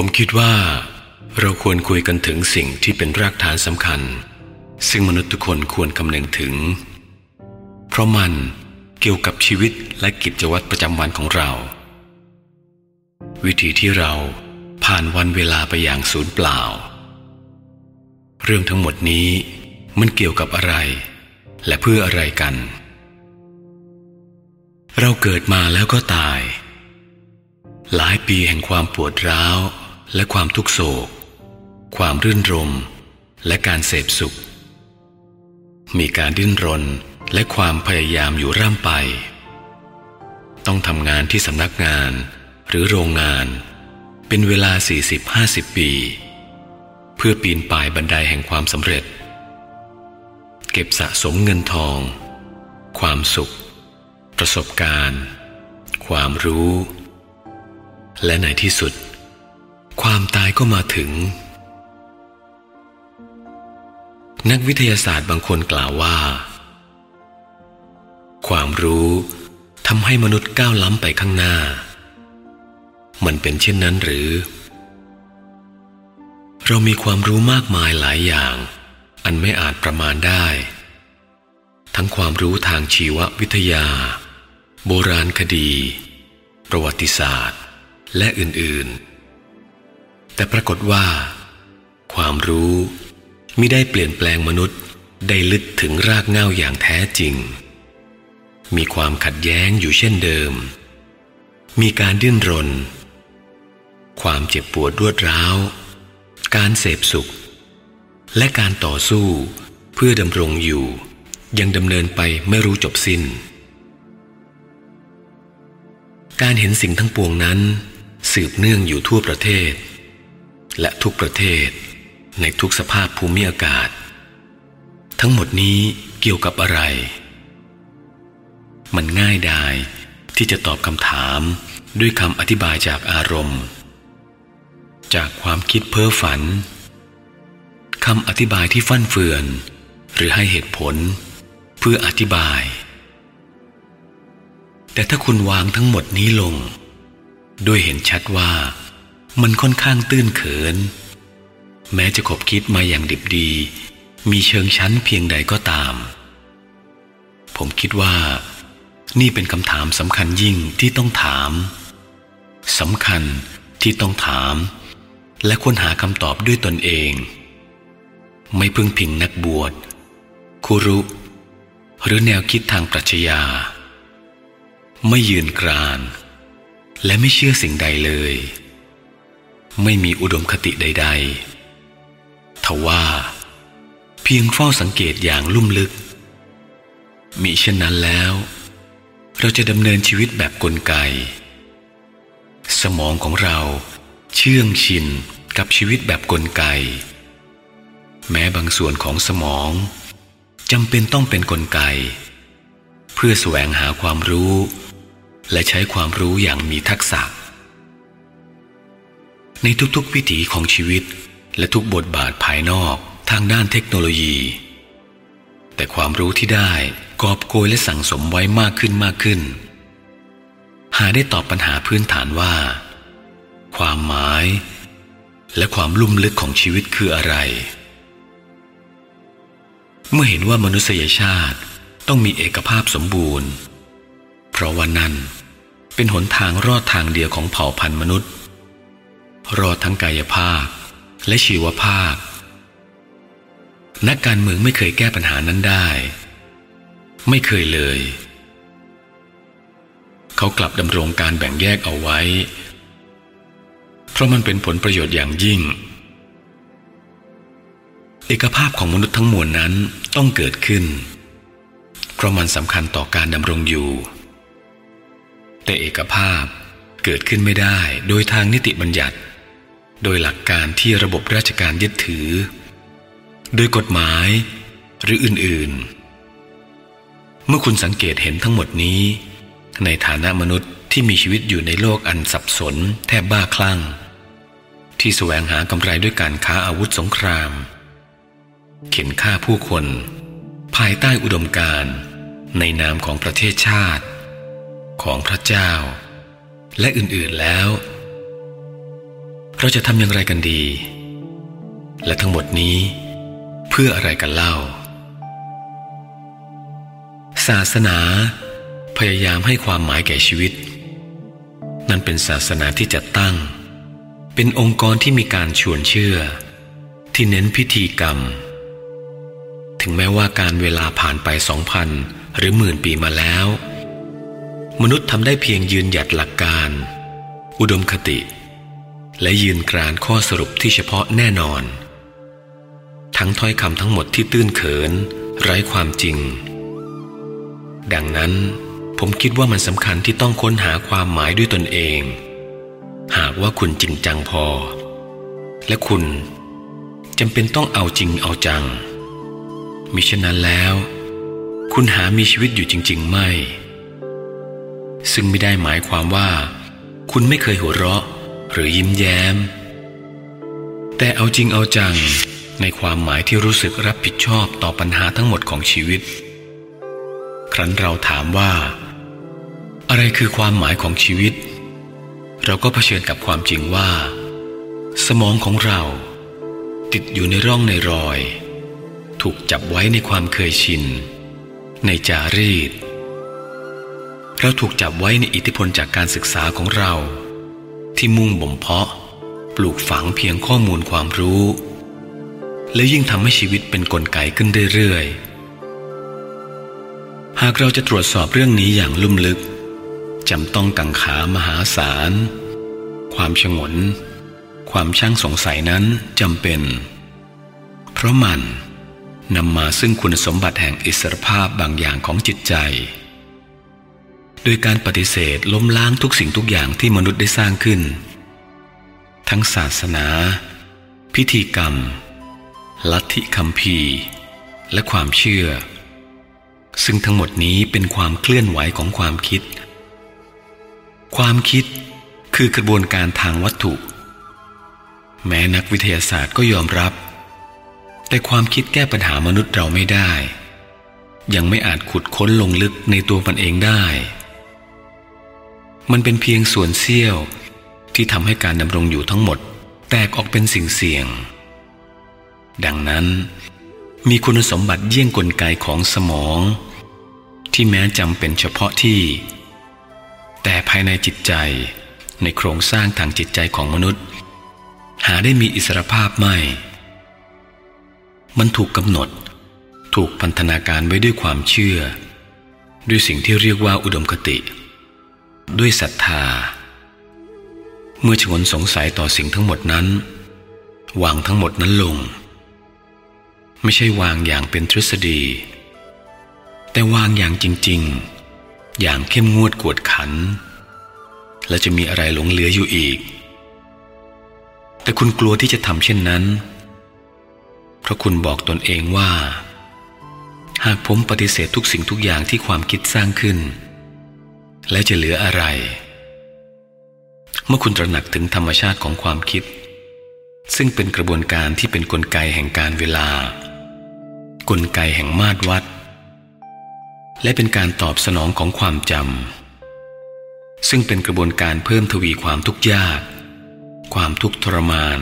ผมคิดว่า เราควรคุยกันถึงสิ่งที่เป็นรากฐานสำคัญ ซึ่งมนุษย์ทุกคนควรคำนึงถึง เพราะมันเกี่ยวกับชีวิตและกิจวัตรประจำวันของเรา วิธีที่เราผ่านวันเวลาไปอย่างสูญเปล่า เรื่องทั้งหมดนี้มันเกี่ยวกับอะไร และเพื่ออะไรกัน เราเกิดมาแล้วก็ตาย หลายปีแห่งความปวดร้าว และความทุกโศก ความรื่นรม และการเสพสุข มีการดิ้นรนและความพยายามอยู่ร่ำไป ต้องทำงานที่สำนักงานหรือโรงงาน เป็นเวลา 40-50 ปี เพื่อปีนป่ายบันไดแห่งความสำเร็จ เก็บสะสมเงินทอง ความสุข ประสบการณ์ ความรู้ และในที่สุด ความตายก็มาถึง นักวิทยาศาสตร์บางคนกล่าวว่า ความรู้ทำให้มนุษย์ก้าวล้ำไปข้างหน้า มันเป็นเช่นนั้นหรือ เรามีความรู้มากมายหลายอย่าง อันไม่อาจประมาณได้ ทั้งความรู้ทางชีววิทยา โบราณคดี ประวัติศาสตร์ และอื่นๆ แต่ปรากฏว่า ความรู้มิได้เปลี่ยนแปลงมนุษย์ได้ลึกถึงรากเหง้าอย่างแท้จริง มีความขัดแย้งอยู่เช่นเดิม มีการดิ้นรน ความเจ็บปวดรวดร้าว การเสพสุข และการต่อสู้เพื่อดำรงอยู่ ยังดำเนินไปไม่รู้จบสิ้น การเห็นสิ่งทั้งปวงนั้น สืบเนื่องอยู่ทั่วประเทศ และทุกประเทศ ในทุกสภาพภูมิอากาศ ทั้งหมดนี้เกี่ยวกับอะไร มันง่ายดายที่จะตอบคำถามด้วยคำอธิบายจากอารมณ์ จากความคิดเพ้อฝันคำอธิบายที่ฟั่นเฟือน หรือให้เหตุผล เพื่ออธิบาย แต่ถ้าคุณวางทั้งหมดนี้ลง ด้วยเห็นชัดว่า มันค่อนข้างตื้นเขิน แม้จะขบคิดมาอย่างดิบดี มีเชิงชั้นเพียงใดก็ตาม ผมคิดว่า นี่เป็นคำถามสำคัญยิ่งที่ต้องถามสำคัญที่ต้องถาม และค้นหาคำตอบด้วยตนเอง ไม่พึ่งพิงนักบวชครูรุ หรือแนวคิดทางปรัชญา ไม่ยืนกราน และไม่เชื่อสิ่งใดเลย ไม่มีอุดมคติใด ๆ ทว่า เพียงเฝ้าสังเกตอย่างลุ่มลึก มิเช่นนั้นแล้ว เราจะดำเนินชีวิตแบบกลไก สมองของเราเชื่องชินกับชีวิตแบบกลไก แม้บางส่วนของสมองจำเป็นต้องเป็นนกลไก เพื่อแสวงหาความรู้ และใช้ความรู้อย่างมีทักษะ ในทุกๆวิถีของชีวิต และทุกบทบาทภายนอกทางด้านเทคโนโลยี แต่ความรู้ที่ได้กอบโกยและสั่งสมไว้มากขึ้นมากขึ้น หาได้ตอบปัญหาพื้นฐานว่า ความหมาย และความลุ่มลึกของชีวิตคืออะไร เมื่อเห็นว่ามนุษยชาติต้องมีเอกภาพสมบูรณ์ เพราะว่านั่นเป็นหนทางรอดทางเดียวของเผ่าพันธุ์มนุษย์ รอทั้งกายภาพ และชีวภาพ นักการเมืองไม่เคยแก้ปัญหานั้นได้ ไม่เคยเลย เขากลับดำรงการแบ่งแยกเอาไว้ เพราะมันเป็นผลประโยชน์อย่างยิ่ง เอกภาพของมนุษย์ทั้งมวลนั้นต้องเกิดขึ้น เพราะมันสำคัญต่อการดำรงอยู่ แต่เอกภาพเกิดขึ้นไม่ได้โดยทางนิติบัญญัติ โดยหลักการที่ระบบราชการยึดถือ โดยกฎหมาย หรืออื่นๆ เมื่อคุณสังเกตเห็นทั้งหมดนี้ ในฐานะมนุษย์ที่มีชีวิตอยู่ในโลกอันสับสนแทบบ้าคลั่ง ที่แสวงหากำไรด้วยการค้าอาวุธสงคราม เข็นฆ่าผู้คน ภายใต้อุดมการณ์ในนามของประเทศชาติ ของพระเจ้า และอื่นๆแล้ว เราจะทำอย่างไรกันดี และทั้งหมดนี้ เพื่ออะไรกันเล่า ศาสนา พยายามให้ความหมายแก่ชีวิต นั่นเป็นศาสนาที่จัดตั้ง เป็นองค์กรที่มีการชวนเชื่อ ที่เน้นพิธีกรรม ถึงแม้ว่าการเวลาผ่านไปสองพันหรือหมื่นปีมาแล้ว มนุษย์ทำได้เพียงยืนหยัดหลักการ อุดมคติ และยืนกรานข้อสรุปที่เฉพาะแน่นอน ทั้งถ้อยคำทั้งหมดที่ตื้นเขิน ไร้ความจริง ดังนั้น ผมคิดว่ามันสำคัญที่ต้องค้นหาความหมายด้วยตนเอง หากว่าคุณจริงจังพอ และคุณจำเป็นต้องเอาจริงเอาจัง มิฉะนั้นแล้ว คุณหามีชีวิตอยู่จริง ๆ ไม่ ซึ่งไม่ได้หมายความว่า คุณไม่เคยหัวเราะ หรือยิ้มแย้ม แต่เอาจริงเอาจังในความหมายที่รู้สึกรับผิดชอบต่อปัญหาทั้งหมดของชีวิต ครั้นเราถามว่า อะไรคือความหมายของชีวิต เราก็เผชิญกับความจริงว่า สมองของเรา ติดอยู่ในร่องในรอย ถูกจับไว้ในความเคยชิน ในจารีตเราถูกจับไว้ในอิทธิพลจากการศึกษาของเรา ที่มุ่งบ่มเพาะ ปลูกฝังเพียงข้อมูลความรู้ และยิ่งทำให้ชีวิตเป็นนกลไกขึ้นเรื่อยๆ หากเราจะตรวจสอบเรื่องนี้อย่างลุ่มลึกจำต้องกังขามหาศาล ความฉงน ความช่างสงสัยนั้นจำเป็น เพราะมันนำมาซึ่งคุณสมบัติแห่งอิสรภาพบางอย่างของจิตใจ ดยการปฏิเสธล้มล้างทุกสิ่งทุกอย่างที่มนุษย์ได้สร้างขึ้น ทั้งศาสนา พิธีกรรม ลัทธิคัมภีและความเชื่อ ซึ่งทั้งหมดนี้เป็นความเคลื่อนไหวของความคิด ความคิดคือกระบวนการทางวัตถุ แม้นักวิทยาศาสตร์ก็ยอมรับ แต่ความคิดแก้ปัญหามนุษย์เราไม่ได้ยังไม่อาจขุดค้นลงลึกในตัวมันเองได้ มันเป็นเพียงส่วนเสี้ยว ที่ทำให้การดำรงอยู่ทั้งหมด แตกออกเป็นสิ่งเสี่ยง ดังนั้น มีคุณสมบัติเยี่ยงกลไกของสมอง ที่แม้จำเป็นเฉพาะที่ แต่ภายในจิตใจในโครงสร้างทางจิตใจของมนุษย์ หาได้มีอิสรภาพไม่ มันถูกกำหนด ถูกพันธนาการไว้ด้วยความเชื่อ ด้วยสิ่งที่เรียกว่าอุดมคติ ด้วยศรัทธา เมื่อชนสงสัยต่อสิ่งทั้งหมดนั้น วางทั้งหมดนั้นลง ไม่ใช่วางอย่างเป็นทฤษฎี แต่วางอย่างจริง ๆ อย่างเข้มงวดกวดขัน และจะมีอะไรหลงเหลืออยู่อีก แต่คุณกลัวที่จะทำเช่นนั้น เพราะคุณบอกตนเองว่า หากผมปฏิเสธทุกสิ่งทุกอย่างที่ความคิดสร้างขึ้น และจะเหลืออะไร เมื่อคุณตระหนักถึงธรรมชาติของความคิด ซึ่งเป็นกระบวนการที่เป็นนกลไกแห่งการเวลา กลไกแห่งมาตรวัด และเป็นการตอบสนองของความจำซึ่งเป็นกระบวนการเพิ่มทวีความทุกข์ยาก ความทุกข์ทรมาน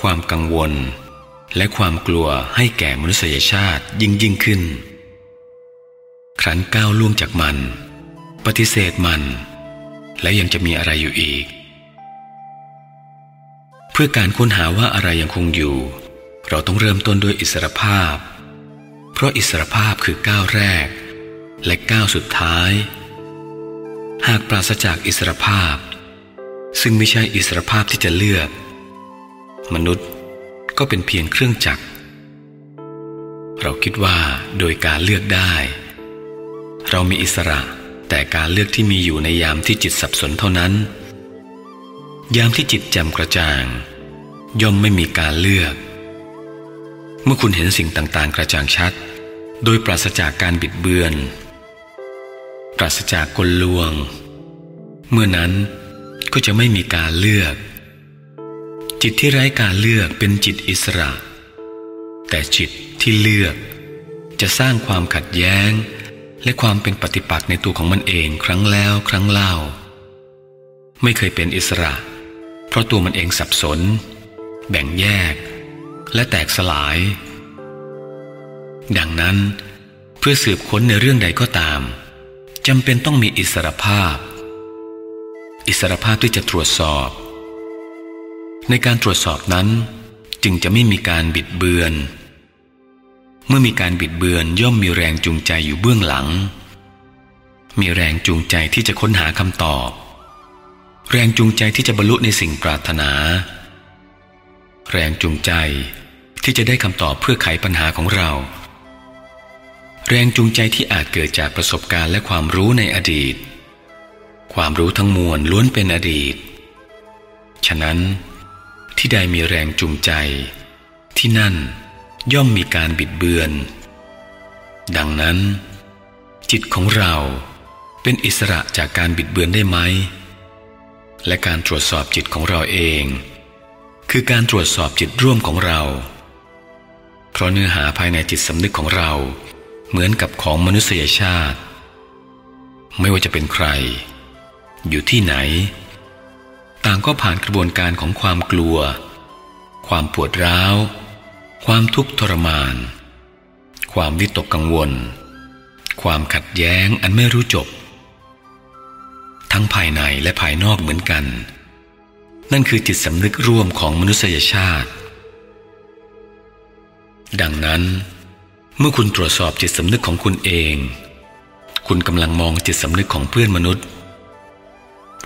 ความกังวล และความกลัวให้แก่มนุษยชาติยิ่งยิ่งขึ้น ครั้นก้าวล่วงจากมัน ปฏิเสธมัน และยังจะมีอะไรอยู่อีก เพื่อการค้นหาว่าอะไรยังคงอยู่ เราต้องเริ่มต้นด้วยอิสรภาพ เพราะอิสรภาพคือก้าวแรก และก้าวสุดท้าย หากปราศจากอิสรภาพ ซึ่งไม่ใช่อิสรภาพที่จะเลือก มนุษย์ก็เป็นเพียงเครื่องจักร เราคิดว่าโดยการเลือกได้ เรามีอิสระ แต่การเลือกที่มีอยู่ในยามที่จิตสับสนเท่านั้น ยามที่จิตแจ่มกระจ่าง ย่อมไม่มีการเลือก เมื่อคุณเห็นสิ่งต่างๆ กระจ่างชัด โดยปราศจากการบิดเบือน ปราศจากกลลวง เมื่อนั้นก็จะไม่มีการเลือก จิตที่ไร้การเลือกเป็นจิตอิสระ แต่จิตที่เลือกจะสร้างความขัดแย้ง และความเป็นปฏิปักษ์ในตัวของมันเองครั้งแล้วครั้งเล่า ไม่เคยเป็นอิสระ เพราะตัวมันเองสับสน แบ่งแยก และแตกสลาย ดังนั้น เพื่อสืบค้นในเรื่องใดก็ตามจำเป็นต้องมีอิสรภาพ อิสรภาพที่จะตรวจสอบ ในการตรวจสอบนั้น จึงจะไม่มีการบิดเบือน เมื่อมีการบิดเบือนย่อมมีแรงจูงใจอยู่เบื้องหลัง มีแรงจูงใจที่จะค้นหาคำตอบ แรงจูงใจที่จะบรรลุในสิ่งปรารถนา แรงจูงใจที่จะได้คำตอบเพื่อไขปัญหาของเรา แรงจูงใจที่อาจเกิดจากประสบการณ์และความรู้ในอดีต ความรู้ทั้งมวลล้วนเป็นอดีต ฉะนั้นที่ใดมีแรงจูงใจที่นั่น ย่อมมีการบิดเบือน ดังนั้น จิตของเราเป็นอิสระจากการบิดเบือนได้ไหม และการตรวจสอบจิตของเราเอง คือการตรวจสอบจิตร่วมของเรา เพราะเนื้อหาภายในจิตสำนึกของเราเหมือนกับของมนุษยชาติ ไม่ว่าจะเป็นใคร อยู่ที่ไหน ต่างก็ผ่านกระบวนการของความกลัว ความปวดร้าว ความทุกข์ทรมาน ความวิตกกังวล ความขัดแย้งอันไม่รู้จบ ทั้งภายในและภายนอกเหมือนกัน นั่นคือจิตสำนึกร่วมของมนุษยชาติ ดังนั้น เมื่อคุณตรวจสอบจิตสำนึกของคุณเอง คุณกำลังมองจิตสำนึกของเพื่อนมนุษย์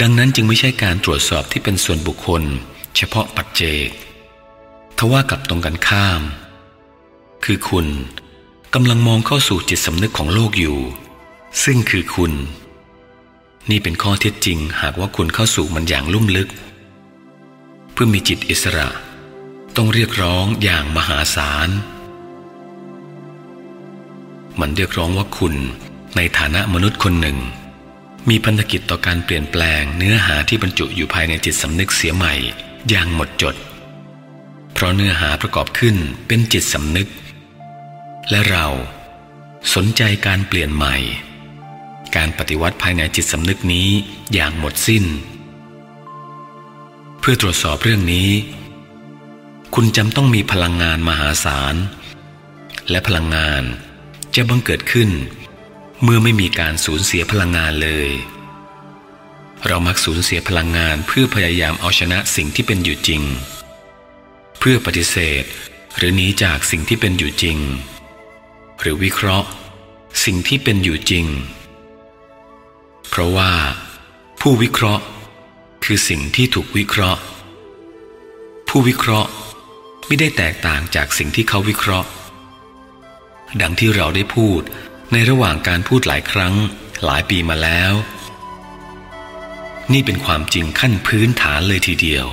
ดังนั้นจึงไม่ใช่การตรวจสอบที่เป็นส่วนบุคคล เฉพาะปัจเจก ว่ากับตรงกันข้าม คือคุณกำลังมองเข้าสู่จิตสำนึกของโลกอยู่ ซึ่งคือคุณ นี่เป็นข้อเท็จจริงหากว่าคุณเข้าสู่มันอย่างลุ่มลึก เพื่อมีจิตอิสระ ต้องเรียกร้องอย่างมหาศาล มันเรียกร้องว่าคุณในฐานะมนุษย์คนหนึ่ง มีพันธกิจต่อการเปลี่ยนแปลงเนื้อหาที่บรรจุอยู่ภายในจิตสำนึกเสียใหม่อย่างหมดจด เพราะเนื้อหาประกอบขึ้นเป็นจิตสำนึก และเราสนใจการเปลี่ยนใหม่ การปฏิวัติภายในจิตสำนึกนี้อย่างหมดสิ้น เพื่อตรวจสอบเรื่องนี้ คุณจำต้องมีพลังงานมหาศาล และพลังงานจะบังเกิดขึ้น เมื่อไม่มีการสูญเสียพลังงานเลย เรามักสูญเสียพลังงานเพื่อพยายามเอาชนะสิ่งที่เป็นอยู่จริง เพื่อปฏิเสธ หรือหนีจากสิ่งที่เป็นอยู่จริง หรือวิเคราะห์ สิ่งที่เป็นอยู่จริง เพราะว่า ผู้วิเคราะห์ คือสิ่งที่ถูกวิเคราะห์ ผู้วิเคราะห์ไม่ได้แตกต่างจากสิ่งที่เขาวิเคราะห์ ดังที่เราได้พูดในระหว่างการพูดหลายครั้งหลายปีมาแล้ว นี่เป็นความจริงขั้นพื้นฐานเลยทีเดียว